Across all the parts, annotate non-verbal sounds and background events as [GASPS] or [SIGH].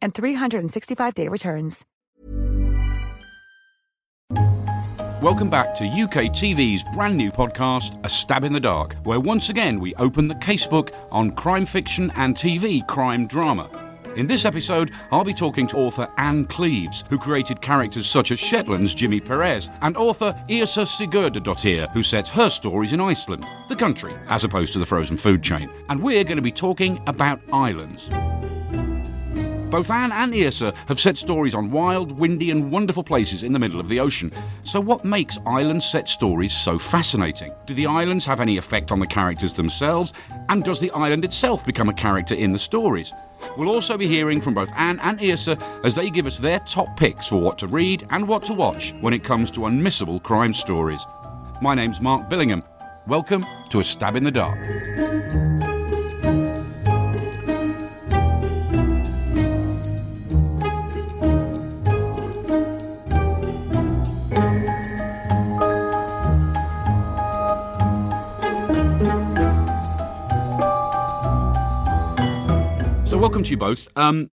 and 365-day returns. Welcome back to UK TV's brand new podcast, A Stab in the Dark, where once again we open the casebook on crime fiction and TV crime drama. In this episode, I'll be talking to author Ann Cleeves, who created characters such as Shetland's Jimmy Perez, and author Yrsa Sigurdardottir, who sets her stories in Iceland, the country, as opposed to the frozen food chain. And we're going to be talking about islands. Both Ann and Yrsa have set stories on wild, windy, and wonderful places in the middle of the ocean. So, what makes island set stories so fascinating? Do the islands have any effect on the characters themselves? And does the island itself become a character in the stories? We'll also be hearing from both Ann and Yrsa as they give us their top picks for what to read and what to watch when it comes to unmissable crime stories. My name's Mark Billingham. Welcome to A Stab in the Dark. Welcome to you both. Um,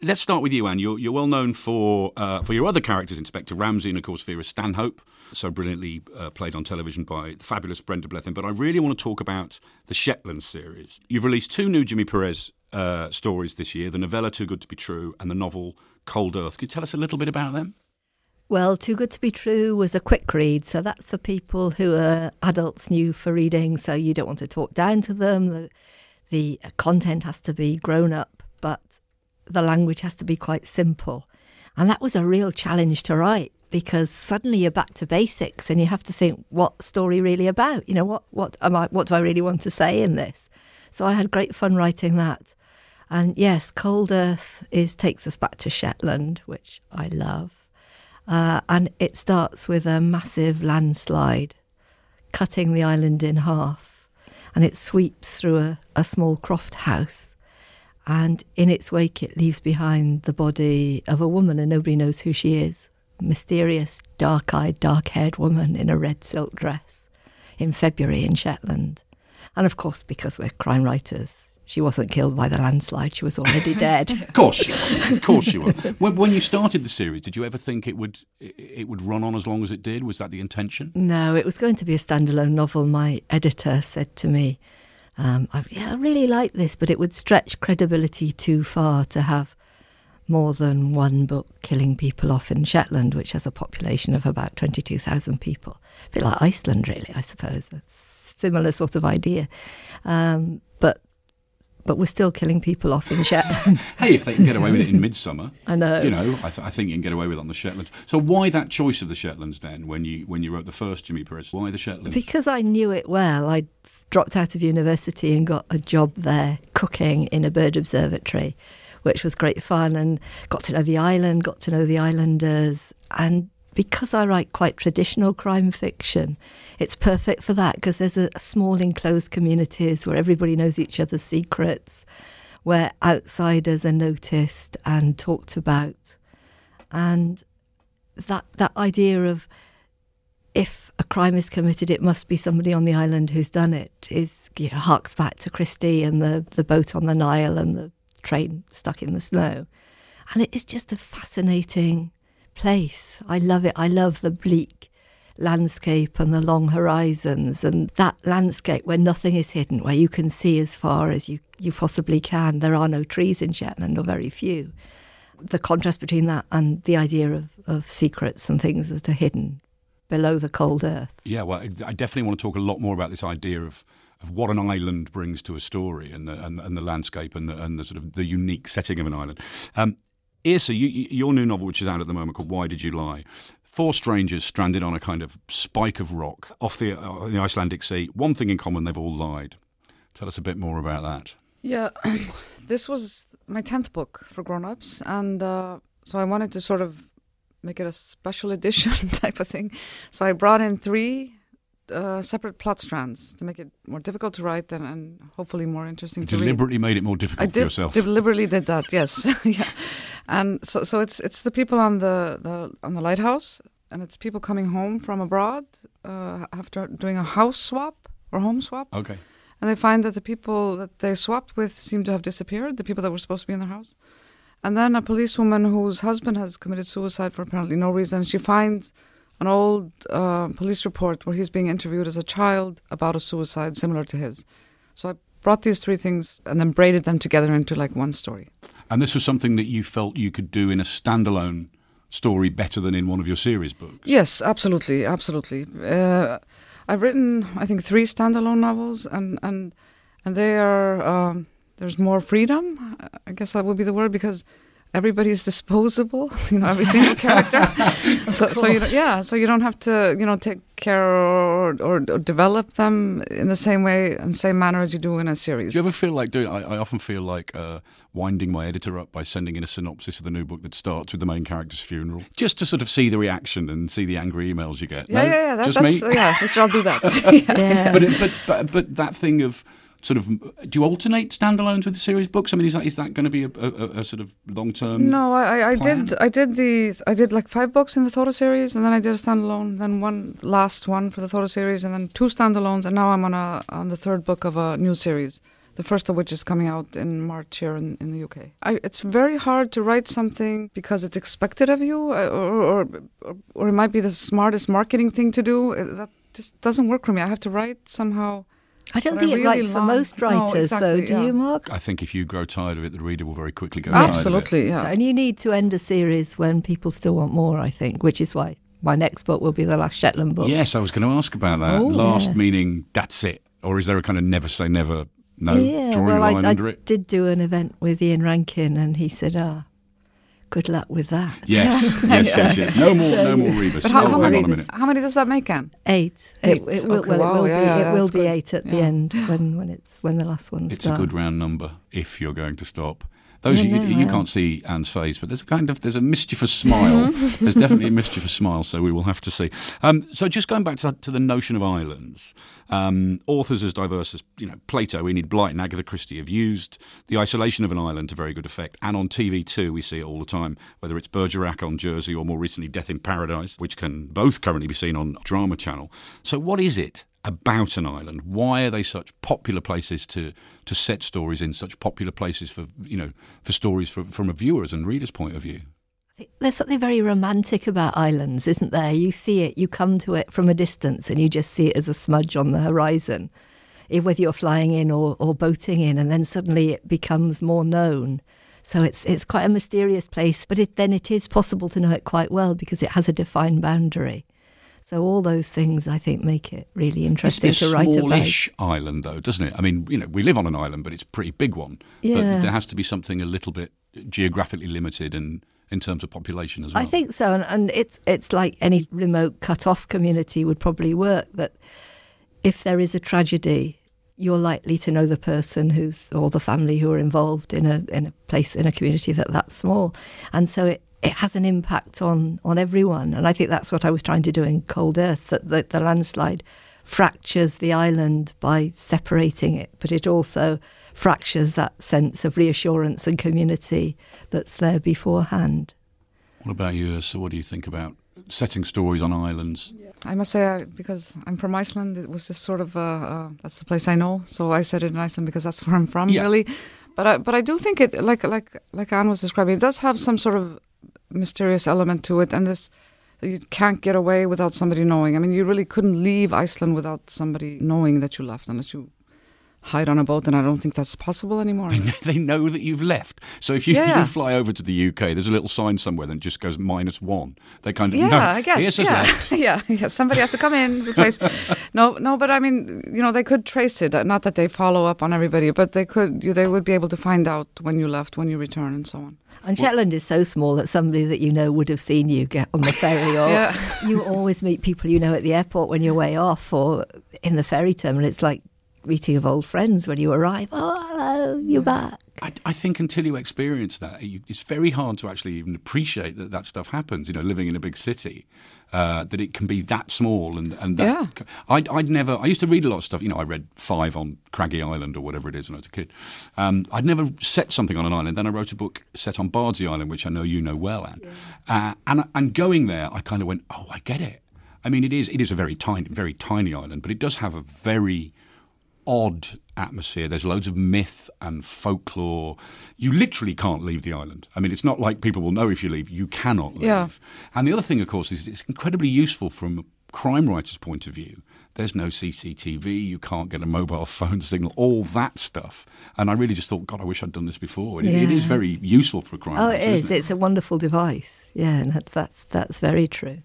let's start with you, Ann. You're, you're well known for uh, for your other characters, Inspector Ramsay and, of course, Vera Stanhope, so brilliantly uh, played on television by the fabulous Brenda Blethyn. But I really want to talk about the Shetland series. You've released two new Jimmy Perez uh, stories this year: the novella "Too Good to Be True" and the novel "Cold Earth." Could you tell us a little bit about them? Well, Too Good to Be True was a quick read, so that's for people who are adults new for reading, so you don't want to talk down to them. The, the content has to be grown up, but the language has to be quite simple. And that was a real challenge to write because suddenly you're back to basics and you have to think what story really about? You know, what what am I what do I really want to say in this? So I had great fun writing that. And yes, Cold Earth is takes us back to Shetland, which I love. Uh, and it starts with a massive landslide cutting the island in half and it sweeps through a, a small croft house. And in its wake, it leaves behind the body of a woman, and nobody knows who she is. Mysterious, dark eyed, dark haired woman in a red silk dress in February in Shetland. And of course, because we're crime writers, she wasn't killed by the landslide. She was already [LAUGHS] dead. of course, she was. of course she was. When, when, you started the series, did you ever think it would it would run on as long as it did? Was that the intention? No, it was going to be a standalone novel. My editor said to me, um, I, "Yeah, I really like this, but it would stretch credibility too far to have." More than one book killing people off in Shetland, which has a population of about 22,000 people. A bit like Iceland, really, I suppose. That's similar sort of idea. Um, but but we're still killing people off in Shetland. [LAUGHS] hey, if they can get away with it in midsummer, [LAUGHS] I know. You know, I, th- I, think you can get away with it on the Shetlands. So why that choice of the Shetlands then? When you when you wrote the first Jimmy Perez, why the Shetlands? Because I knew it well. I dropped out of university and got a job there cooking in a bird observatory, which was great fun and got to know the island, got to know the islanders, and because I write quite traditional crime fiction, it's perfect for that because there's a, a, small enclosed communities where everybody knows each other's secrets, where outsiders are noticed and talked about, and that that idea of if a crime is committed, it must be somebody on the island who's done it. Is you know harks back to Christie and the the boat on the Nile and the train stuck in the snow, and it is just a fascinating place. I love it. I love the bleak landscape and the long horizons and that landscape where nothing is hidden, where you can see as far as you, you possibly can. There are no trees in Shetland, or very few. the contrast between that and the idea of, of secrets and things that are hidden below the cold earth. Yeah, well, I definitely want to talk a lot more about this idea of of what an island brings to a story and the and, and the landscape and the, and the sort of the unique setting of an island. Um, Yrsa, you, your new novel, which is out at the moment, called Why Did You Lie? Four strangers stranded on a kind of spike of rock off the, uh, the Icelandic Sea. One thing in common, they've all lied. Tell us a bit more about that. Yeah, [CLEARS THROAT] this was my 10th book for grown ups. And uh, so I wanted to sort of make it a special edition [LAUGHS] type of thing. So I brought in three uh, separate plot strands to make it more difficult to write and, and hopefully more interesting you to deliberately read. made it more difficult I for yourself. Deliberately did that, yes. [LAUGHS] yeah. And so, so it's it's the people on the, the on the lighthouse, and it's people coming home from abroad uh, after doing a house swap or home swap. Okay. And they find that the people that they swapped with seem to have disappeared. The people that were supposed to be in their house. And then a policewoman whose husband has committed suicide for apparently no reason. She finds an old uh, police report where he's being interviewed as a child about a suicide similar to his. So I brought these three things and then braided them together into like one story. And this was something that you felt you could do in a standalone story better than in one of your series books. Yes, absolutely, absolutely. Uh, I've written, I think, three standalone novels, and and and they are um, there's more freedom. I guess that would be the word because everybody's disposable. [LAUGHS] You know, every single character. [LAUGHS] so, so you yeah, so you don't have to you know take care or, or, or develop them in the same way and same manner as you do in a series. Do you ever feel like doing? I, I often feel like uh, winding my editor up by sending in a synopsis of the new book that starts with the main character's funeral, just to sort of see the reaction and see the angry emails you get. Yeah, no? yeah, yeah. That, just that's, me. Yeah, we should all do that. yeah. [LAUGHS] yeah. But, it, but but but that thing of sort of do you alternate standalones with the series books? I mean, is that is that going to be a, a, a sort of long term? No, I, I did I did the I did like five books in the Thora series, and then I did a standalone, then one last one for the Thora series, and then two standalones, and now I'm on a on the third book of a new series. The first of which is coming out in March here in, in the UK. I, it's very hard to write something because it's expected of you, uh, or, or, or, or it might be the smartest marketing thing to do. That just doesn't work for me. I have to write somehow I don't think it really writes for most writers, no, exactly, though. Do yeah. you, Mark? I think if you grow tired of it, the reader will very quickly go Absolutely, tired yeah. So, and you need to end a series when people still want more, I think, which is why my next book will be the last Shetland book. Yes, I was going to ask about that. Oh, last yeah. meaning that's it, or is there a kind of never say never, no yeah, drawing well, a line I, under I it? did do an event with Ian Rankin, and he said, "Ah, good luck with that." Yes, [LAUGHS] yes, yes, yes. No more, no more Rebus. But how, oh, how many a minute. how many does that make, Ann? Eight. Eight. It, it will, Okay, well, wow, it will yeah, be. yeah, it will be eight at the end when when it's when the last one's done. It's done. a good round number if you're going to stop. Those Yeah, you, no, you I- can't see Ann's face, but there's a kind of there's a mischievous smile. [LAUGHS] there's definitely a mischievous smile, so we will have to see. Um, so just going back to, to the notion of islands, um, authors as diverse as you know Plato, Enid Blyton, and Agatha Christie have used the isolation of an island to very good effect, and on TV too we see it all the time. Whether it's Bergerac on Jersey or more recently Death in Paradise, which can both currently be seen on Drama Channel. So what is it? About an island, why are they such popular places to to set stories in? Such popular places for you know for stories from from a viewer's and reader's point of view. There's something very romantic about islands, isn't there? You see it, you come to it from a distance, and you just see it as a smudge on the horizon, whether you're flying in or, or boating in, and then suddenly it becomes more known. So it's it's quite a mysterious place, but it, then it is possible to know it quite well because it has a defined boundary. So all those things, I think, make it really interesting it's to a write about. smallish island, though, doesn't it? I mean, you know, we live on an island, but it's a pretty big one. But Yeah. there has to be something a little bit geographically limited and in terms of population as well. I think so, and, and it's it's like any remote cut off community would probably work. That if there is a tragedy, you're likely to know the person who's or the family who are involved in a in a place in a community that that's small, and so it. It has an impact on, on everyone, and I think that's what I was trying to do in Cold Earth. That the, the landslide fractures the island by separating it, but it also fractures that sense of reassurance and community that's there beforehand. What about you, So, what do you think about setting stories on islands? I must say, I, because I'm from Iceland, it was just sort of uh, uh, that's the place I know. So I said it in Iceland because that's where I'm from, Yeah. really. But I, but I do think it, like like like Ann was describing, it does have some sort of mysterious element to it, and this you can't get away without somebody knowing. I mean, you really couldn't leave Iceland without somebody knowing that you left, unless you hide on a boat, and I don't think that's possible anymore. they know that you've left. So if you, Yeah. you fly over to the UK, there's a little sign somewhere that just goes minus one. They kind of Yeah, no, I guess. Yeah. [LAUGHS] yeah, yeah. Somebody has to come in, replace. [LAUGHS] no, no, but I mean, you know, they could trace it. Not that they follow up on everybody, but they could. You, they would be able to find out when you left, when you return, and so on. And Shetland is so small that somebody that you know would have seen you get on the ferry, or [LAUGHS] Yeah. you always meet people you know at the airport when you're way off, or in the ferry terminal. It's like meeting of old friends when you arrive. Oh, hello, you're back. I, I think until you experience that, you, it's very hard to actually even appreciate that that stuff happens. You know, living in a big city, uh, that it can be that small and and that. Yeah. I'd, I'd never. I used to read a lot of stuff. You know, I read five on Craggy Island or whatever it is when I was a kid. Um, I'd never set something on an island. Then I wrote a book set on Bardsey Island, which I know you know well, Ann. Uh, and and going there, I kind of went, oh, I get it. I mean, it is it is a very tiny, very tiny island, but it does have a very odd atmosphere. There's loads of myth and folklore. You literally can't leave the island. I mean, it's not like people will know if you leave. You cannot leave. Yeah. And the other thing, of course, is it's incredibly useful from a crime writer's point of view. There's no CCTV. You can't get a mobile [LAUGHS] phone signal. All that stuff. And I really just thought, God, I wish I'd done this before. It, it is very useful for a crime Oh, writer. it is. it? It's a wonderful device. Yeah, and that's that's that's very true.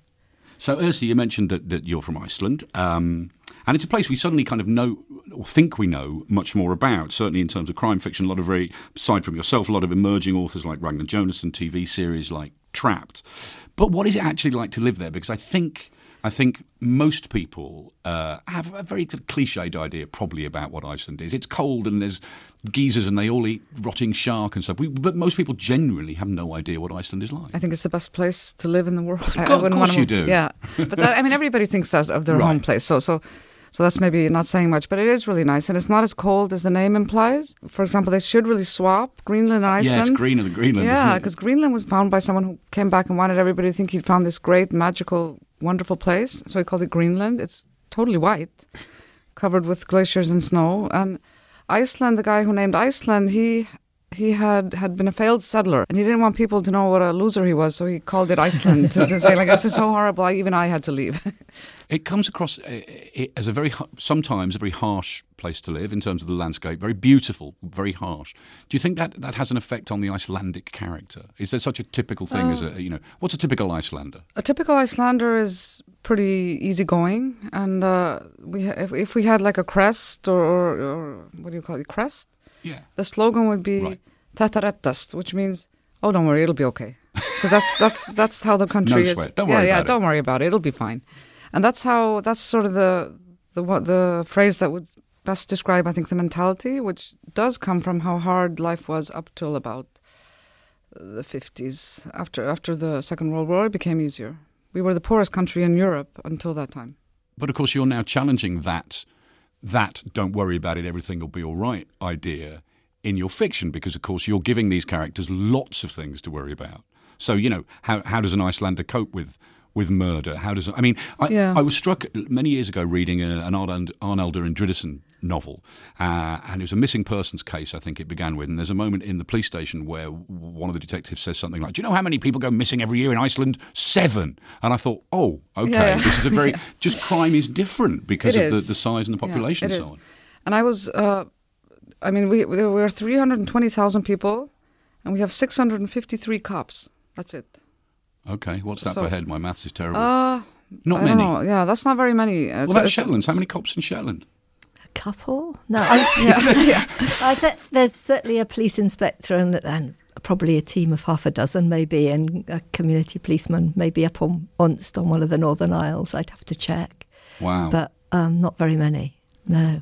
So, Yrsa, you mentioned that, that you're from Iceland, um, and it's a place we suddenly kind of know or think we know much more about. Certainly in terms of crime fiction, a lot of very, aside from yourself, a lot of emerging authors like Ragnar Jonas and TV series like Trapped. But what is it actually like to live there? Because I think. I think most people uh, have a very cliched idea, probably, about what Iceland is. It's cold and there's geysers and they all eat rotting shark and stuff. We, but most people genuinely have no idea what Iceland is like. I think it's the best place to live in the world. I- I of course you do. Yeah, but that, I mean, everybody thinks that of their [LAUGHS] home place. So, so, so that's maybe not saying much, but it is really nice, and it's not as cold as the name implies. For example, they should really swap Greenland and Iceland. yeah, it's greener than Greenland. Yeah, because Greenland was found by someone who came back and wanted everybody to think he'd found this great, magical, wonderful place. So he called it Greenland. It's totally white, covered with glaciers and snow. And Iceland, the guy who named Iceland, he he had had been a failed settler, and he didn't want people to know what a loser he was. So he called it Iceland to, to say like this is so horrible. I, even I had to leave. [LAUGHS] It comes across uh, as a very sometimes a very harsh place to live in terms of the landscape. Very beautiful, very harsh. Do you think that that has an effect on the Icelandic character? Is there such a typical thing as a you know what's a typical Icelander? A typical Icelander is pretty easygoing, and uh, we ha- if, if we had like a crest or, or, or what do you call it, crest? Yeah. The slogan would be Right. "Þetta reddast," which means, "Oh, don't worry, it'll be okay," because that's that's that's how the country [LAUGHS] No is. sweat. Don't yeah, worry yeah, about it. don't worry about it. It'll be fine, and that's how that's sort of the the what the phrase that would best describe, I think, the mentality, which does come from how hard life was up till about the fifties. After after the Second World War, it became easier. We were the poorest country in Europe until that time. But of course, you're now challenging that that don't worry about it, everything will be all right idea in your fiction because, of course, you're giving these characters lots of things to worry about. So you know how how does an Icelander cope with with murder? How does I mean? I, Yeah. I was struck many years ago reading a, an Arnold, Arnaldur Indridason novel, uh, and it was a missing persons case. I think it began with, and there's a moment in the police station where one of the detectives says something like, "Do you know how many people go missing every year in Iceland? Seven. And I thought, oh, okay, Yeah. this is a very [LAUGHS] just crime is different because It of the, the size and the population it and so on. And I was, uh, I mean, we there were 320,000 people, and we have 653 cops. That's it. Okay, what's that So- per head? My maths is terrible. Uh, Not I many. don't know. Yeah, that's not very many. It's- What about Shetlands? How many cops in Shetland? A couple? No, [LAUGHS] [LAUGHS] I, yeah. I think there's certainly a police inspector and, and probably a team of half a dozen, maybe, and a community policeman, maybe up on once on one of the Northern Isles. I'd have to check, Wow. but um, not very many. No.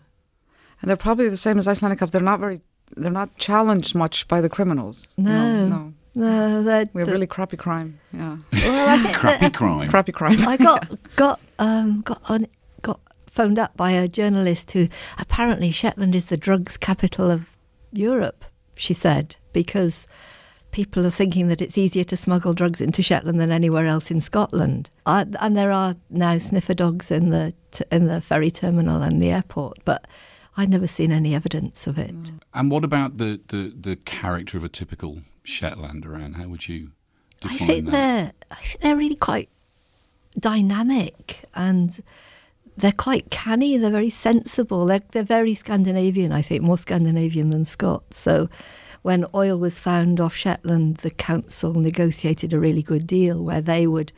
And they're probably the same as Icelandic cops. They're not very. They're not challenged much by the criminals. No. no. No, they're, We have the- really crappy crime. Yeah, well, I think Crappy that- crime. crappy crime. I got [LAUGHS] got um got on got phoned up by a journalist who apparently Shetland is the drugs capital of Europe. She said because people are thinking that it's easier to smuggle drugs into Shetland than anywhere else in Scotland. I, and there are now sniffer dogs in the t- in the ferry terminal and the airport, but I'd never seen any evidence of it. Mm. And what about the, the, the character of a typical Shetlander, Ann? How would you define I define think that? they're I think they're really quite dynamic and they're quite canny. They're very sensible. They're they're very Scandinavian. I think more Scandinavian than Scots. So. When oil was found off Shetland, the council negotiated a really good deal where they would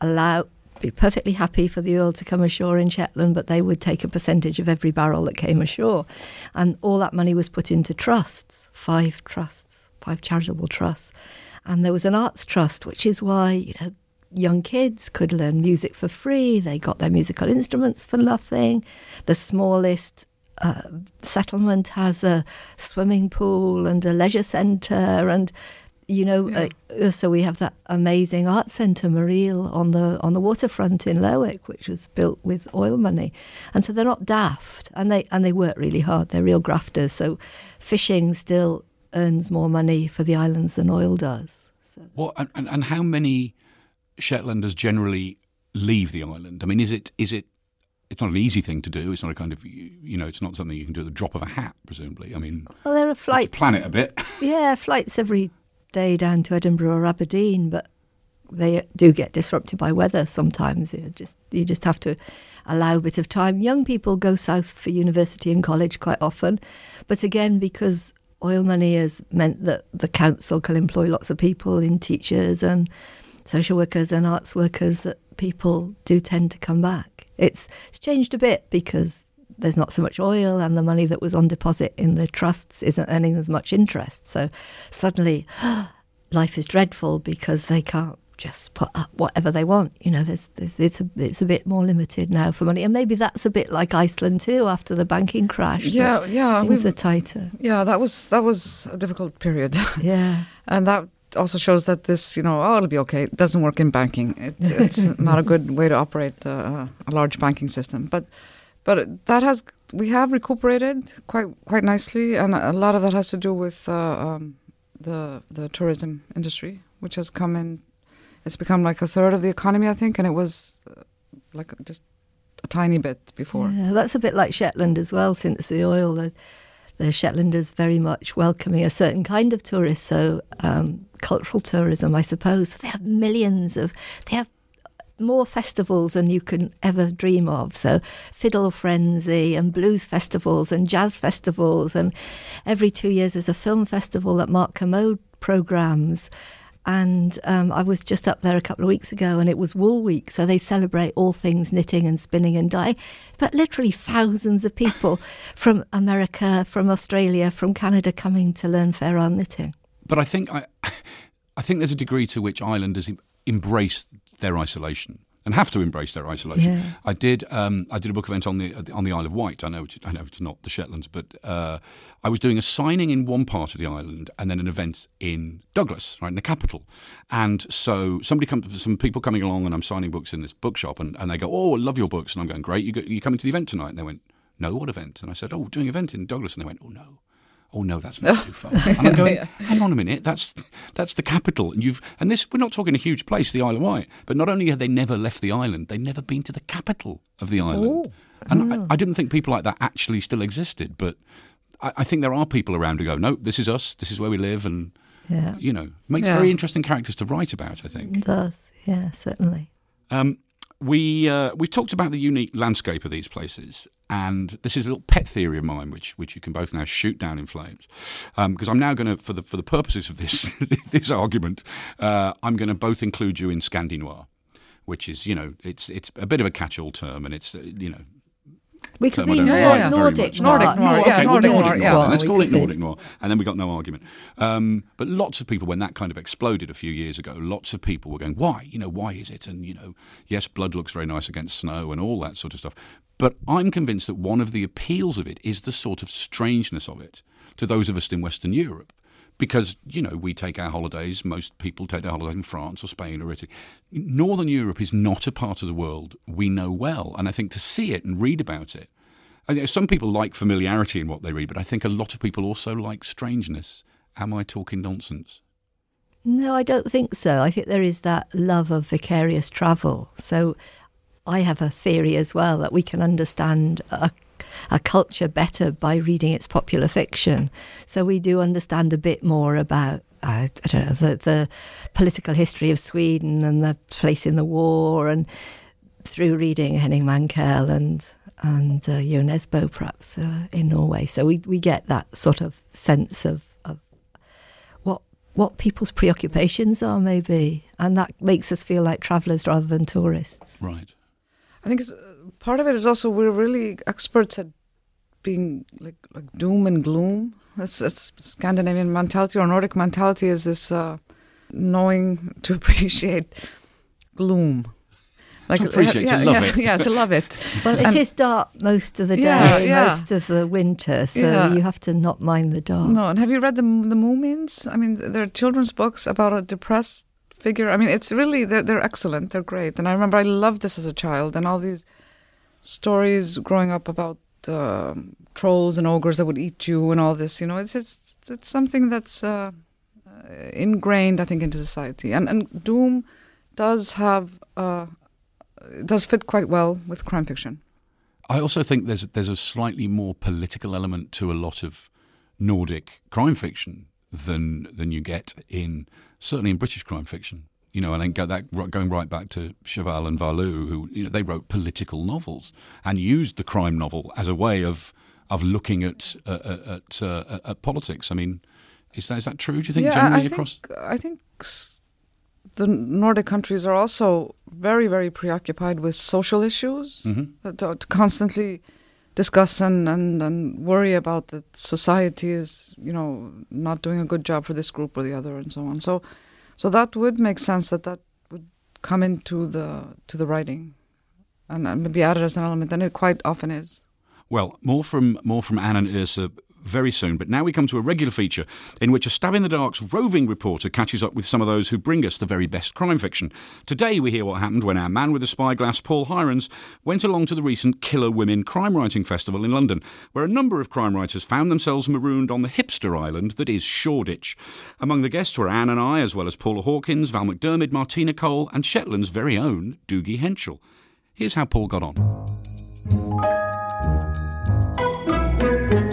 allow be perfectly happy for the oil to come ashore in Shetland, but they would take a percentage of every barrel that came ashore. And all that money was put into trusts, five trusts, five charitable trusts. And there was an arts trust, which is why, you know, young kids could learn music for free. They got their musical instruments for nothing. The smallest uh, settlement has a swimming pool and a leisure centre, and you know, yeah. uh, so we have that amazing art centre, Mareel, on the on the waterfront in Lerwick, which was built with oil money, and so they're not daft, and they and they work really hard. They're real grafters. So fishing still earns more money for the islands than oil does. So. Well, and, and how many Shetlanders generally leave the island? I mean, is it is it it's not an easy thing to do. It's not a kind of you know, it's not something you can do at the drop of a hat. Presumably, I mean, well, there are flights. Plan it a bit. [LAUGHS] Yeah, flights every day down to Edinburgh or Aberdeen, but they do get disrupted by weather sometimes. You just you just have to allow a bit of time. Young people go south for university and college quite often, but again because oil money has meant that the council can employ lots of people in teachers and social workers and arts workers that people do tend to come back. It's it's changed a bit because there's not so much oil and the money that was on deposit in the trusts isn't earning as much interest. So suddenly [GASPS] life is dreadful because they can't just put up whatever they want. You know, there's, there's, it's a it's a bit more limited now for money, and maybe that's a bit like Iceland too after the banking crash. Yeah, yeah, things are tighter. Yeah, that was that was a difficult period. [LAUGHS] Yeah, and that also shows that this, you know, oh, it'll be okay. It doesn't work in banking. It, it's [LAUGHS] not a good way to operate uh, a large banking system. But, but that has we have recuperated quite quite nicely, and a lot of that has to do with uh, um, the the tourism industry, which has come in. It's become like a third of the economy, I think, and it was uh, like just a tiny bit before. Yeah, that's a bit like Shetland as well. Since the oil, the, the Shetlanders very much welcoming a certain kind of tourist. So um, cultural tourism, I suppose. They have millions of, they have more festivals than you can ever dream of. So, Fiddle Frenzy and blues festivals and jazz festivals. And every two years there's a film festival that Mark Kermode programs. And um, I was just up there a couple of weeks ago, and it was Wool Week, so they celebrate all things knitting and spinning and dyeing. But literally thousands of people [LAUGHS] from America, from Australia, from Canada coming to learn fair isle knitting. But I think I, [LAUGHS] I think there's a degree to which islanders embrace their isolation and have to embrace their isolation. Yeah. I did. Um, I did a book event on the on the Isle of Wight. I know. I know it's not the Shetlands, but uh, I was doing a signing in one part of the island and then an event in Douglas, right in the capital. And so somebody comes, some people coming along, and I'm signing books in this bookshop, and, and they go, "Oh, I love your books," and I'm going, "Great, you go, you coming to the event tonight?" And they went, "No, what event?" And I said, "Oh, doing an event in Douglas," and they went, "Oh no." Oh no, that's [LAUGHS] not too far. And I'm going, hang on a minute, that's that's the capital, and you've and this we're not talking a huge place, the Isle of Wight, but not only have they never left the island, they've never been to the capital of the island. Oh. And I, I, didn't think people like that actually still existed, but I, I, think there are people around who go, no, this is us, this is where we live, and yeah. you know, makes yeah. very interesting characters to write about. I think it does, yeah, certainly. Um, we uh, we talked about the unique landscape of these places, and this is a little pet theory of mine, which which you can both now shoot down in flames, because um, I'm now going to, for the for the purposes of this [LAUGHS] this argument, uh, I'm going to both include you in Scandinoir, which is you know it's it's a bit of a catch-all term, and it's uh, you know we could be Nordic, yeah, Nordic, Nordic noir. Okay, yeah, Nordic, Nordic noir. Let's call it Nordic noir, and then we got no argument. Um, but lots of people, when that kind of exploded a few years ago, lots of people were going, "Why? You know, why is it?" And you know, yes, blood looks very nice against snow and all that sort of stuff. But I'm convinced that one of the appeals of it is the sort of strangeness of it to those of us in Western Europe because you know we take our holidays. Most people take their holidays in France or Spain or Italy. Northern Europe is not a part of the world we know well, and I think to see it and read about it. Some people like familiarity in what they read, but I think a lot of people also like strangeness. Am I talking nonsense? No, I don't think so. I think there is that love of vicarious travel. So I have a theory as well that we can understand a a culture better by reading its popular fiction. So we do understand a bit more about uh, I don't know the, the political history of Sweden and the place in the war and through reading Henning Mankell and and uh, Jo Nesbø, perhaps uh, in Norway. So we we get that sort of sense of of what what people's preoccupations are, maybe, and that makes us feel like travellers rather than tourists. Right. I think it's part of it is also we're really experts at being like like doom and gloom. That's, that's Scandinavian mentality or Nordic mentality is this uh, knowing [LAUGHS] to appreciate gloom. to appreciate, yeah, to love yeah, it. Yeah, to love it. [LAUGHS] Well, it And- is dark most of the day, Yeah, yeah. most of the winter, so Yeah. you have to not mind the dark. No, and have you read the the Moomins? I mean, there are children's books about a depressed figure. I mean, it's really they're they're excellent. They're great. And I remember I loved this as a child, and all these stories growing up about um trolls and ogres that would eat you, and all this. You know, it's it's it's something that's uh, uh, ingrained, I think, into society. And and doom does have uh, does fit quite well with crime fiction. I also think there's there's a slightly more political element to a lot of Nordic crime fiction than than you get in certainly in British crime fiction. You know, and then go that going right back to Sjöwall and Wahlöö, who you know they wrote political novels and used the crime novel as a way of of looking at uh, at uh, at politics. I mean, is that is that true? Do you think yeah, generally I think, across? I think the Nordic countries are also very, very preoccupied with social issues Mhm. that to, to constantly discuss and, and, and worry about that society is, you know, not doing a good job for this group or the other and so on. So, so that would make sense that that would come into the to the writing and, and maybe added as an element, and it quite often is. Well, more from more from Ann and Yrsa very soon. But now we come to a regular feature in which a Stab in the Dark's roving reporter catches up with some of those who bring us the very best crime fiction. Today we hear what happened when our man with the spyglass, Paul Hirons, went along to the recent Killer Women Crime Writing Festival in London, where a number of crime writers found themselves marooned on the hipster island that is Shoreditch. Among the guests were Ann and I, as well as Paula Hawkins, Val McDermid, Martina Cole, and Shetland's very own Dougie Henshall. Here's how Paul got on.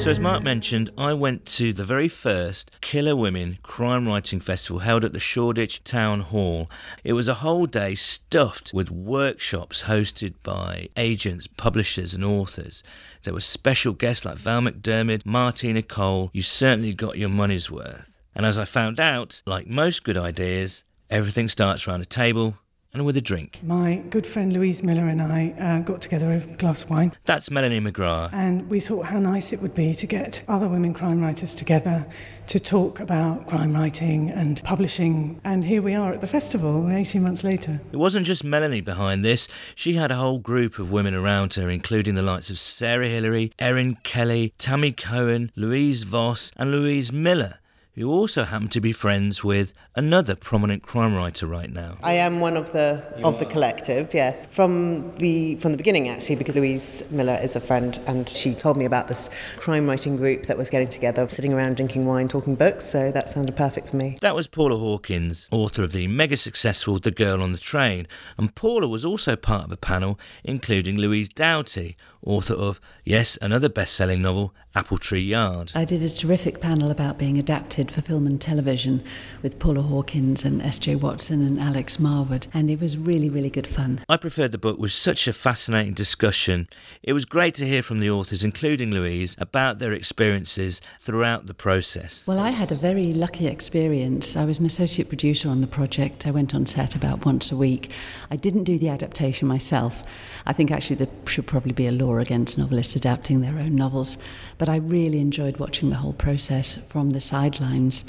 So, as Mark mentioned, I went to the very first Killer Women Crime Writing Festival held at the Shoreditch Town Hall. It was a whole day stuffed with workshops hosted by agents, publishers, and authors. There were special guests like Val McDermid, Martina Cole. You certainly got your money's worth. And as I found out, like most good ideas, everything starts around a table and with a drink. My good friend Louise Millar and I uh, got together a glass of wine, That's Melanie McGrath. and we thought how nice it would be to get other women crime writers together to talk about crime writing and publishing. And here we are at the festival 18 months later. It wasn't just Melanie behind this. She had a whole group of women around her, including the likes of Sarah Hilary, Erin Kelly, Tammy Cohen, Louise Voss, and Louise Millar, who also happen to be friends with another prominent crime writer right now. I am one of the of the collective, yes. From the from the beginning actually, because Louise Millar is a friend and she told me about this crime writing group that was getting together, sitting around drinking wine, talking books, so that sounded perfect for me. That was Paula Hawkins, author of the mega successful The Girl on the Train, and Paula was also part of a panel including Louise Doughty, author of, yes, another best selling novel, Apple Tree Yard. I did a terrific panel about being adapted for film and television with Paula Hawkins and S.J. Watson and Alex Marwood, and it was really, really good fun. I preferred the book was such a fascinating discussion. It was great to hear from the authors, including Louise, about their experiences throughout the process. Well, I had a very lucky experience. I was an associate producer on the project. I went on set about once a week. I didn't do the adaptation myself. I think actually there should probably be a law against novelists adapting their own novels, but I really enjoyed watching the whole process from the sidelines.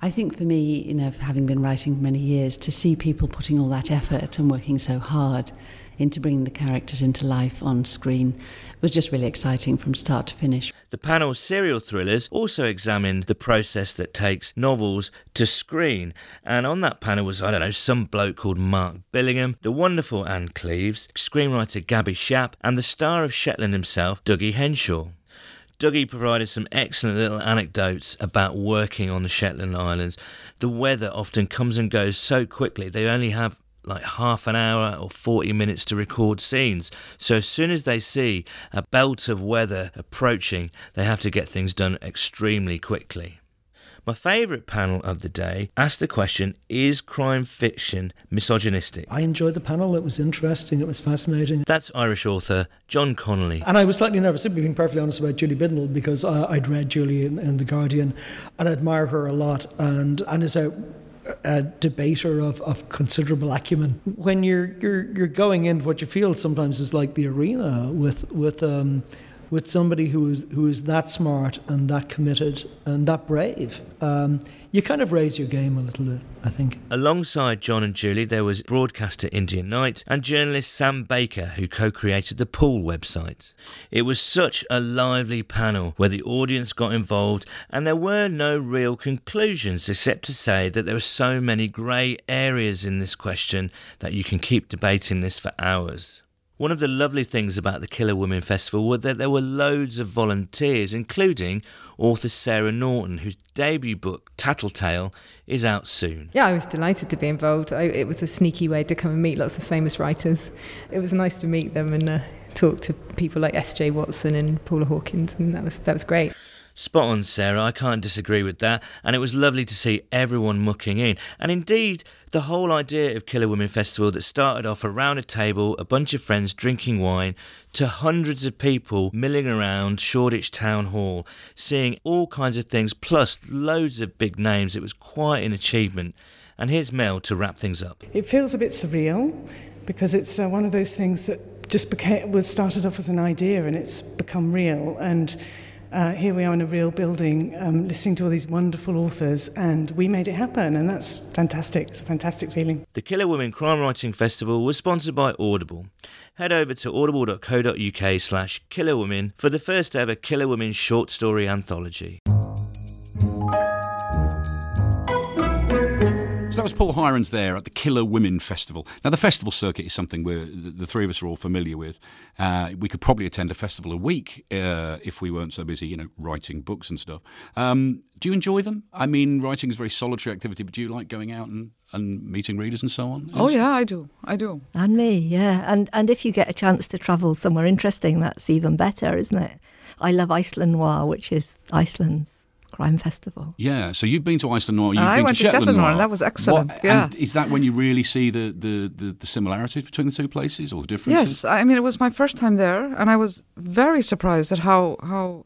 I think for me, you know, having been writing for many years, to see people putting all that effort and working so hard into bringing the characters into life on screen was just really exciting from start to finish. The panel's serial thrillers also examined the process that takes novels to screen. And on that panel was, I don't know, some bloke called Mark Billingham, the wonderful Ann Cleeves, screenwriter Gaby Chiappe, and the star of Shetland himself, Dougie Henshall. Dougie provided some excellent little anecdotes about working on the Shetland Islands. The weather often comes and goes so quickly, they only have like half an hour or 40 minutes to record scenes. So as soon as they see a belt of weather approaching, they have to get things done extremely quickly. My favourite panel of the day asked the question Is crime fiction misogynistic? I enjoyed the panel. It was interesting. It was fascinating. That's Irish author John Connolly. And I was slightly nervous, being perfectly honest, about Julie Bindel because uh, I'd read Julie in, in, The Guardian and I admire her a lot. And, and as a, a debater of, of considerable acumen, when you're, you're, you're going in, what you feel sometimes is like the arena with, with um, with somebody who is who is that smart and that committed and that brave, um, you kind of raise your game a little bit. I think. Alongside John and Julie, there was broadcaster India Knight and journalist Sam Baker, who co created the Pool website. It was such a lively panel where the audience got involved, and there were no real conclusions except to say that there were so many grey areas in this question that you can keep debating this for hours. One of the lovely things about the Killer Women Festival was that there were loads of volunteers, including author Sarah Naughton, whose debut book, Tattletale, is out soon. Yeah, I was delighted to be involved. I, it was a sneaky way to come and meet lots of famous writers. It was nice to meet them and uh, talk to people like S.J. Watson and Paula Hawkins, and that was, that was great. Spot on, Sarah. I can't disagree with that. And it was lovely to see everyone mucking in. And indeed, the whole idea of Killer Women Festival that started off around a table, a bunch of friends drinking wine, to hundreds of people milling around Shoreditch Town Hall, seeing all kinds of things, plus loads of big names. It was quite an achievement. And here's Mel to wrap things up. It feels a bit surreal because it's uh, one of those things that just became was started off as an idea and it's become real and uh, here we are in a real building um, listening to all these wonderful authors, and we made it happen, and that's fantastic. It's a fantastic feeling. The Killer Women Crime Writing Festival was sponsored by Audible. Head over to audible.co.uk slash Killer Women for the first ever Killer Women short story anthology. That was Paul Hirons there at the Killer Women Festival. Now, the festival circuit is something we're, the three of us are all familiar with. Uh, we could probably attend a festival a week uh, if we weren't so busy, you know, writing books and stuff. Um, do you enjoy them? I mean, writing is a very solitary activity, but do you like going out and, and meeting readers and so on? Oh, yeah, I do. I do. And me, yeah. And, and if you get a chance to travel somewhere interesting, that's even better, isn't it? I love Iceland Noir, which is Iceland's Crime Festival. Yeah, so you've been to Iceland Noir. You've and I went to Shetland, Noir. Noir. That was excellent. What, yeah. is that when you really see the, the, the, the, similarities between the two places or the differences? Yes, I mean it was my first time there, and I was very surprised at how how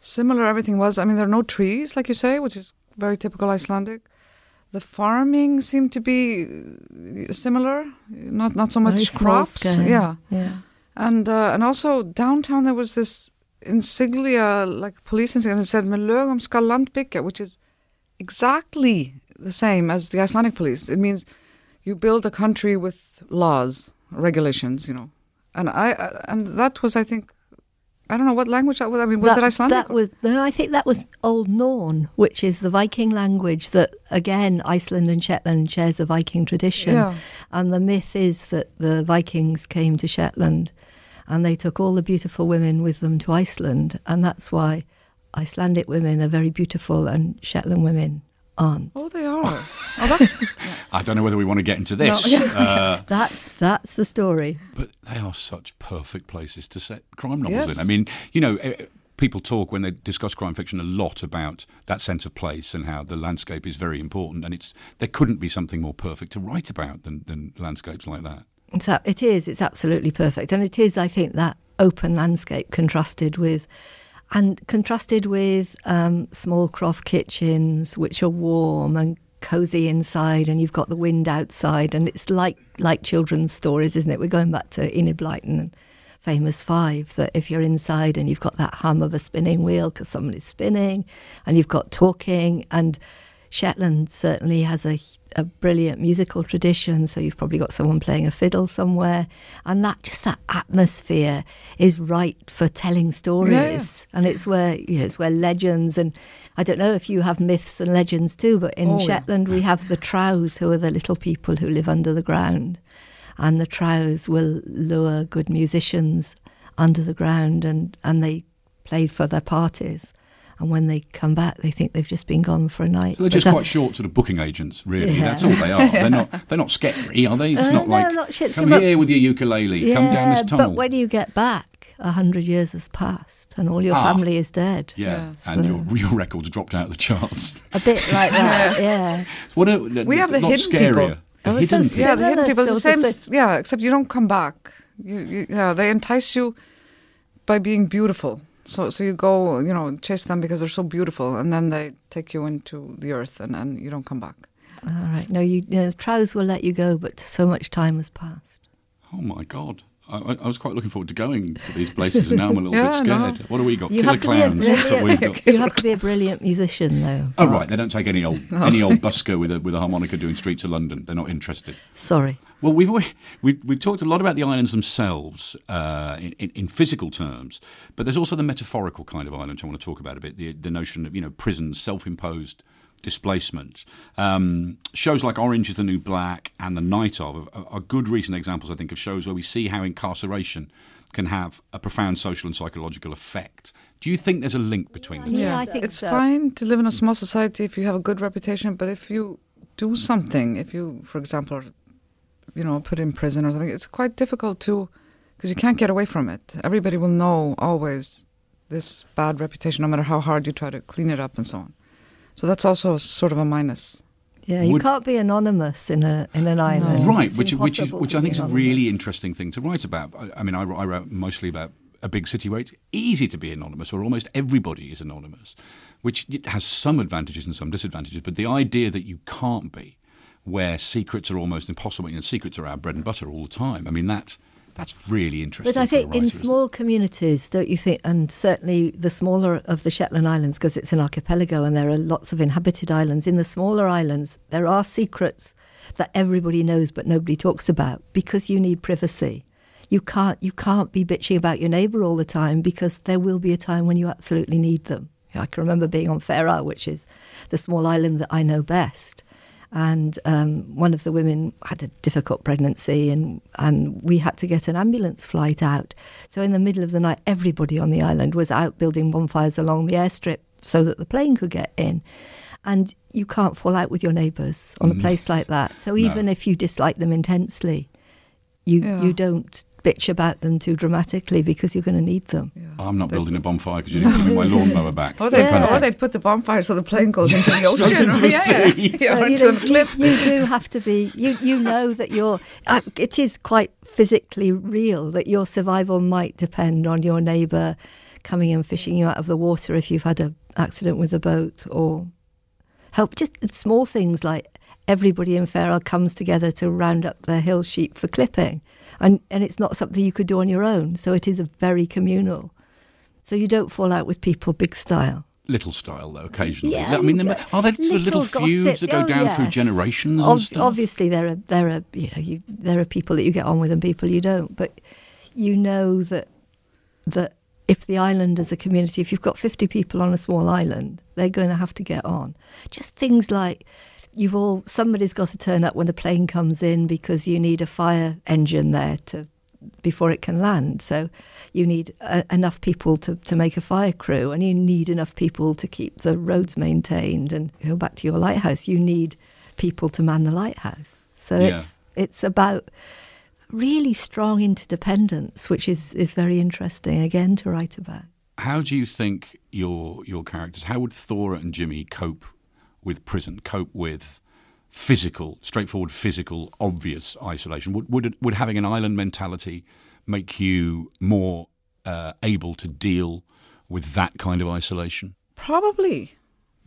similar everything was. I mean, there are no trees, like you say, which is very typical Icelandic. The farming seemed to be similar, not not so much crops. Yeah, yeah, and uh, and also downtown there was this insignia, like police insignia, said "Með lögum skal land byggja," which is exactly the same as the Icelandic police. It means you build a country with laws, regulations, you know. And I and that was, I think, I don't know what language that was. I mean, was that, it Icelandic? That was no. I think that was Old Norn, which is the Viking language that again Iceland and Shetland shares a Viking tradition. Yeah. And the myth is that the Vikings came to Shetland and they took all the beautiful women with them to Iceland, and that's why Icelandic women are very beautiful and Shetland women aren't. Oh, they are. oh, that's. [LAUGHS] I don't know whether we want to get into this. No, [LAUGHS] uh, that's that's the story. But they are such perfect places to set crime novels yes. in. I mean, you know. Eh, people talk when they discuss crime fiction a lot about that sense of place and how the landscape is very important, and it's there couldn't be something more perfect to write about than, than landscapes like that. So it is. It's absolutely perfect, and it is. I think that open landscape contrasted with, and contrasted with um, small croft kitchens, which are warm and cozy inside, and you've got the wind outside, and it's like like children's stories, isn't it? We're going back to Enid Blyton and Famous Five. That if you're inside and you've got that hum of a spinning wheel because somebody's spinning, and you've got talking and Shetland certainly has a, a brilliant musical tradition, so you've probably got someone playing a fiddle somewhere, and that just that atmosphere is right for telling stories, yeah. and it's where you know it's where legends and I don't know if you have myths and legends too, but in oh, Shetland yeah. we have the Trows, who are the little people who live under the ground, and the Trows will lure good musicians under the ground, and and they play for their parties and when they come back, they think they've just been gone for a night. So they're just quite short sort of booking agents, really. Yeah. That's all they are. They're not. [LAUGHS] They're not scary, are they? It's uh, not no, like not shit, come so here with your ukulele, yeah, come down this tunnel. But when you get back? a hundred years has passed and all your Ah. family is dead. Yeah, Yeah, and so- your [LAUGHS] your records dropped out of the charts. A bit like that, [LAUGHS] yeah. What a, We have the lot hidden scarier. people. The Oh, it's hidden sad. Yeah, the hidden people. It's the same. Yeah, except you don't come back. You, you, yeah, they entice you by being beautiful. So, so you go, you know, chase them because they're so beautiful, and then they take you into the earth, and, and you don't come back. All right. No, you, yeah, Trows will let you go, but so much time has passed. Oh my god. I, I- was quite looking forward to going to these places, and now I'm a little [LAUGHS] Yeah, bit no. scared. What do we got? You Killer clowns. What we've got. brilliant. You have to be a brilliant musician, though. Oh right, they don't take any old any old [LAUGHS] busker with a with a harmonica doing streets of London. They're not interested. Sorry. Well, we've we've, we've talked a lot about the islands themselves uh, in, in, in physical terms, but there's also the metaphorical kind of islands I want to talk about a bit. The, the notion of you know prisons, self-imposed displacement. Um, shows like Orange is the New Black and The Night of are, are good recent examples, I think, of shows where we see how incarceration can have a profound social and psychological effect. Do you think there's a link between the two? Yeah, I think it's so. fine to live in a small society if you have a good reputation, but if you do something, if you, for example, are, you know, put in prison or something, it's quite difficult to, because you can't get away from it. Everybody will know always this bad reputation, no matter how hard you try to clean it up and so on. So that's also sort of a minus. Yeah, you Would- can't be anonymous in a in an island. right It's which which is which i be think is a really interesting thing to write about i, I mean I, I wrote mostly about a big city where it's easy to be anonymous where almost everybody is anonymous which it has some advantages and some disadvantages but the idea that you can't be where secrets are almost impossible you know secrets are our bread and butter all the time i mean that that's really interesting But I think in writer, isn't it? small communities, don't you think, and certainly the smaller of the Shetland Islands, because it's an archipelago and there are lots of inhabited islands, in the smaller islands, there are secrets that everybody knows but nobody talks about because you need privacy. You can't, you can't be bitching about your neighbour all the time because there will be a time when you absolutely need them. I can remember being on Fair Isle, which is the small island that I know best and um, one of the women had a difficult pregnancy and, and we had to get an ambulance flight out. So in the middle of the night, everybody on the island was out building bonfires along the airstrip so that the plane could get in. And you can't fall out with your neighbours on a place like that. So even if you dislike them intensely, you, Yeah. you don't bitch about them too dramatically because you're going to need them. i'm not building a bonfire because you didn't give me my [LAUGHS] lawnmower back Or they, Kind of or thing. they'd put the bonfire so the plane goes into the [LAUGHS] ocean. into the yeah, [LAUGHS] yeah. So, you, know, you, you do have to be. You you know that you're. Uh, it is quite physically real that your survival might depend on your neighbour coming and fishing you out of the water if you've had an accident with a boat or help. Just small things like everybody in Fair Isle comes together to round up their hill sheep for clipping, and and it's not something you could do on your own. So it is a very communal. So you don't fall out with people big style. little style though occasionally Yeah, i mean there- are there little little feuds that go Oh, down through yes. generations Ob- and stuff Obviously, there are there are you know you there are people that you get on with and people you don't, but you know that that if the island as a community, if you've got fifty people on a small island, they're going to have to get on. Just things like you've all somebody's got to turn up when the plane comes in because you need a fire engine there to before it can land. So you need uh, enough people to, to make a fire crew, and you need enough people to keep the roads maintained. And go back to your lighthouse, you need people to man the lighthouse. So Yeah. it's it's about really strong interdependence, which is, is very interesting again to write about. How do you think your your characters, how would Thora and Jimmy cope with prison, cope with physical, straightforward physical, obvious isolation? Would would, would having an island mentality make you more uh, able to deal with that kind of isolation? Probably.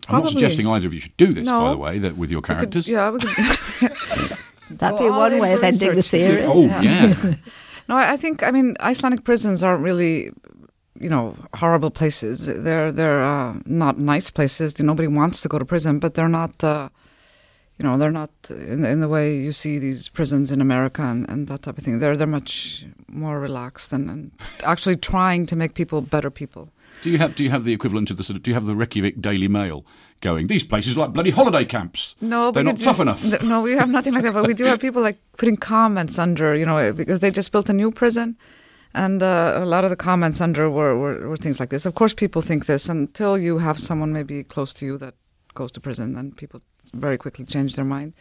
I'm not suggesting either of you should do this, by the way, that with your We could- characters. yeah, we could. [LAUGHS] That'd Go be one way of for ending the series. Oh yeah, [LAUGHS] No, I I think I mean Icelandic prisons aren't really, you know, horrible places. They're they're uh, not nice places. Nobody wants to go to prison, but they're not, uh, you know, they're not in, in the way you see these prisons in America and, and that type of thing. They're they're much more relaxed and, and actually trying to make people better people. do you have do you have the equivalent of the sort of do you have the Reykjavik Daily Mail going? These places are like bloody holiday camps. No, they're not could- tough enough. th- No, we have nothing like that. But we do have people like putting comments under, you know, because they just built a new prison, and uh, a lot of the comments under were, were were things like this. Of course, people think this until you have someone maybe close to you that goes to prison, then people very quickly change their mind.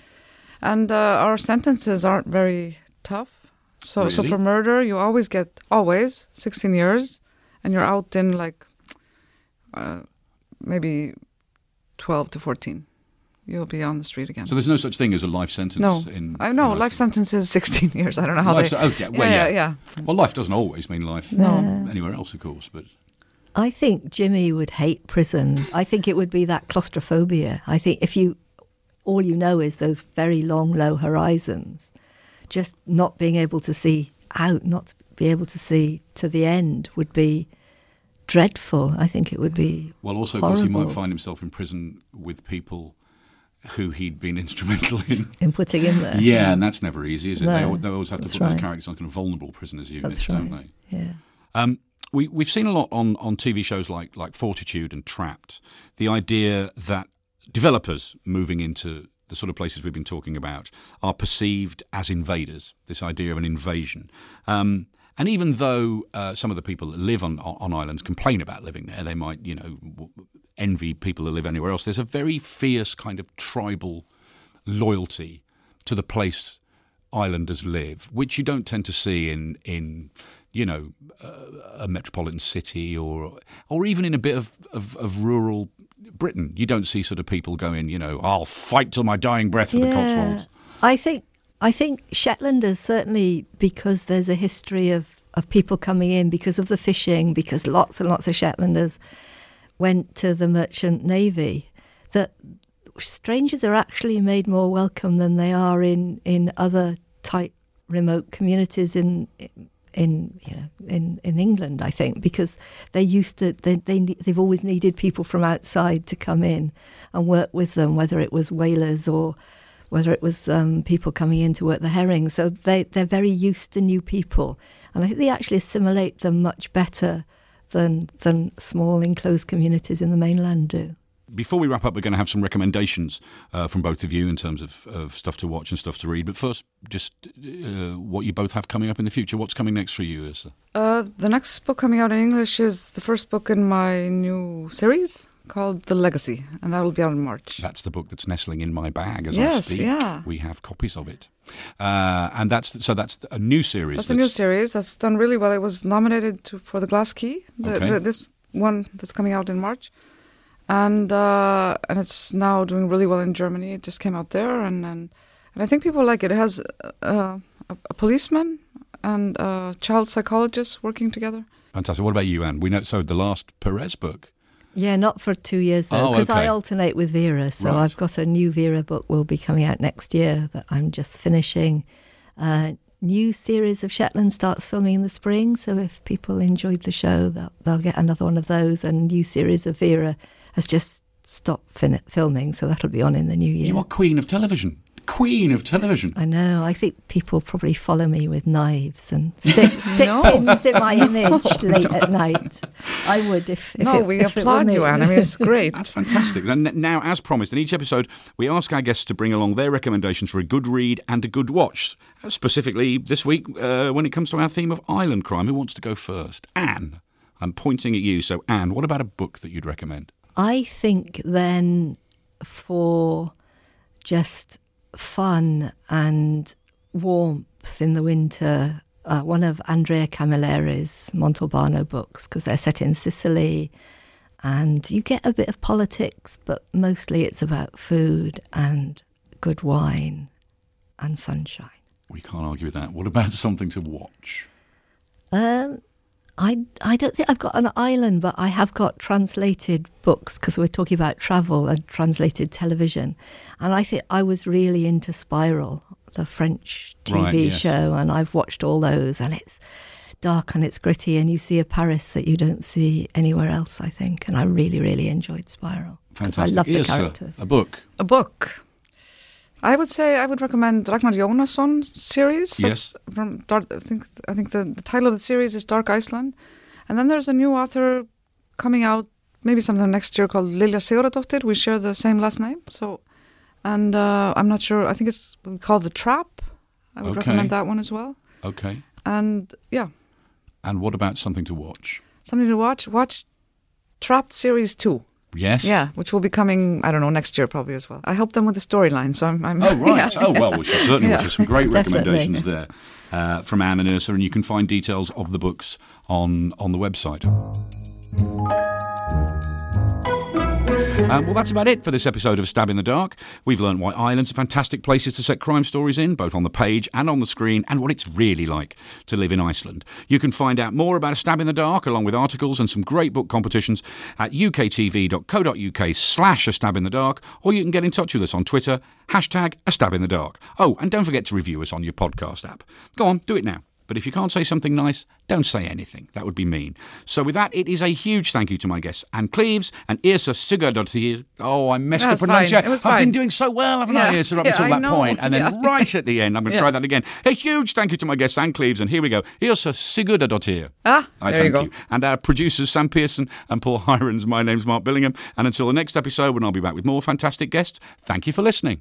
And uh, our sentences aren't very tough, So so for murder, you always get always 16 years, and you're out in like uh, maybe 12 to 14. You'll be on the street again. So there's no such thing as a life sentence. no, in I know in life sentence is 16 [LAUGHS] years. I don't know how Life they. se- okay, well, yeah, yeah. yeah. Well, life doesn't always mean life No. anywhere else, of course, but I think Jimmy would hate prison. I think it would be that claustrophobia. I think if you, all you know is those very long, low horizons, just not being able to see out, not to be able to see to the end would be dreadful. I think it would be. well, also because he might find himself in prison with people who he'd been [LAUGHS] instrumental in. in putting in there. Yeah, and that's never easy, is it? they, No, al- they always have to put those characters on kind of vulnerable prisoners units, That's don't they? Yeah. Um, we, we've seen a lot on, on TV shows like, like Fortitude and Trapped. The idea that developers moving into the sort of places we've been talking about are perceived as invaders, this idea of an invasion. Um, and even though uh, some of the people that live on, on islands complain about living there, they might, you know, envy people who live anywhere else, there's a very fierce kind of tribal loyalty to the place islanders live, which you don't tend to see in in you know uh, a metropolitan city or or even in a bit of, of, of rural Britain. You don't see sort of people going, you know, I'll fight till my dying breath for the Cotswolds. I think I think Shetlanders certainly because there's a history of, of people coming in because of the fishing, because lots and lots of Shetlanders went to the merchant navy, that strangers are actually made more welcome than they are in, in other tight remote communities in in you know in, in England I think because they used to they they they've always needed people from outside to come in and work with them whether it was whalers or whether it was um, people coming in to work the herring. So they they're very used to new people and I think they actually assimilate them much better than than small enclosed communities in the mainland do. Before we wrap up, we're going to have some recommendations uh, from both of you in terms of, of stuff to watch and stuff to read. But first, just uh, what you both have coming up in the future. What's coming next for you, Yrsa? Uh, the next book coming out in English is the first book in my new series called The Legacy, and that will be out in March. That's the book that's nestling in my bag as I Yes, speak. yeah. We have copies of it, uh, and that's so that's a new series. That's a new series that's done really well. It was nominated to, for the Glass Key, the, Okay. the, this one that's coming out in March, and uh, and it's now doing really well in Germany. It just came out there, and and, and I think people like it. It has uh, a, a policeman and a child psychologist working together. Fantastic. What about you, Ann? We know so the last Perez book. Yeah, not for two years though, Oh, because I alternate with Vera. So Right. I've got a new Vera book will be coming out next year that I'm just finishing. Uh, new series of Shetland starts filming in the spring, so if people enjoyed the show, they'll, they'll get another one of those. And new series of Vera has just stopped fin- filming, so that'll be on in the new year. You are queen of television. Queen of television. I know. I think people probably follow me with knives and stick, [LAUGHS] stick No. pins in my [LAUGHS] image late at night. I would if, if no, it, we if it applaud me. you, Ann. I mean, it's [LAUGHS] great. That's fantastic. And now, as promised, in each episode, we ask our guests to bring along their recommendations for a good read and a good watch. Specifically, this week, uh, when it comes to our theme of island crime, who wants to go first? Ann. I'm pointing at you. So, Ann, what about a book that you'd recommend? I think then for just fun and warmth in the winter, uh, one of Andrea Camilleri's Montalbano books, because they're set in Sicily. And you get a bit of politics, but mostly it's about food and good wine and sunshine. We can't argue with that. What about something to watch? Um, I I don't think I've got an island, but I have got translated books because we're talking about travel and translated television, and I think I was really into Spiral, the French TV Right, yes. show, and I've watched all those, and it's dark and it's gritty, and you see a Paris that you don't see anywhere else. I think, and I really really enjoyed Spiral because I love the Yes, sir. characters. A book. A book. I would say I would recommend Ragnar Jonasson series. Yes. From Dark, I think I think the, the title of the series is Dark Iceland, and then there's a new author coming out maybe sometime next year called Lilja Sigurðardóttir. We share the same last name, so and uh, I'm not sure. I think it's called The Trap. I would Okay. recommend that one as well. Okay. And yeah, And what about something to watch? something to watch. Watch Trapped series two. Yes. Yeah, which will be coming, I don't know, next year probably as well. I helped them with the storyline, so I'm. I'm Oh, right. [LAUGHS] yeah. Oh, well, we should certainly Yeah. watch some great [LAUGHS] recommendations there uh, from Ann and Yrsa, and you can find details of the books on, on the website. Um, well, that's about it for this episode of Stab in the Dark. We've learned why islands are fantastic places to set crime stories in, both on the page and on the screen, and what it's really like to live in Iceland. You can find out more about A Stab in the Dark, along with articles and some great book competitions, at uktv.co.uk slash A Stab in the Dark, or you can get in touch with us on Twitter, hashtag A Stab in the Dark. Oh, and don't forget to review us on your podcast app. Go on, do it now. But if you can't say something nice, don't say anything. That would be mean. So with that, it is a huge thank you to my guests, Ann Cleeves and Yrsa Sigurdardottir. Oh, I messed That's up fine. pronunciation. I've been doing so well, haven't I, Yeah. Yrsa, up Yeah, until I that point. And then Yeah. right at the end, I'm going to try that again. A huge thank you to my guests, Ann Cleeves, and here we go. Yrsa Sigurdardottir. Ah, I there you thank go. And our producers, Sam Pearson and Paul Hirons. My name's Mark Billingham. And until the next episode, when I'll be back with more fantastic guests, thank you for listening.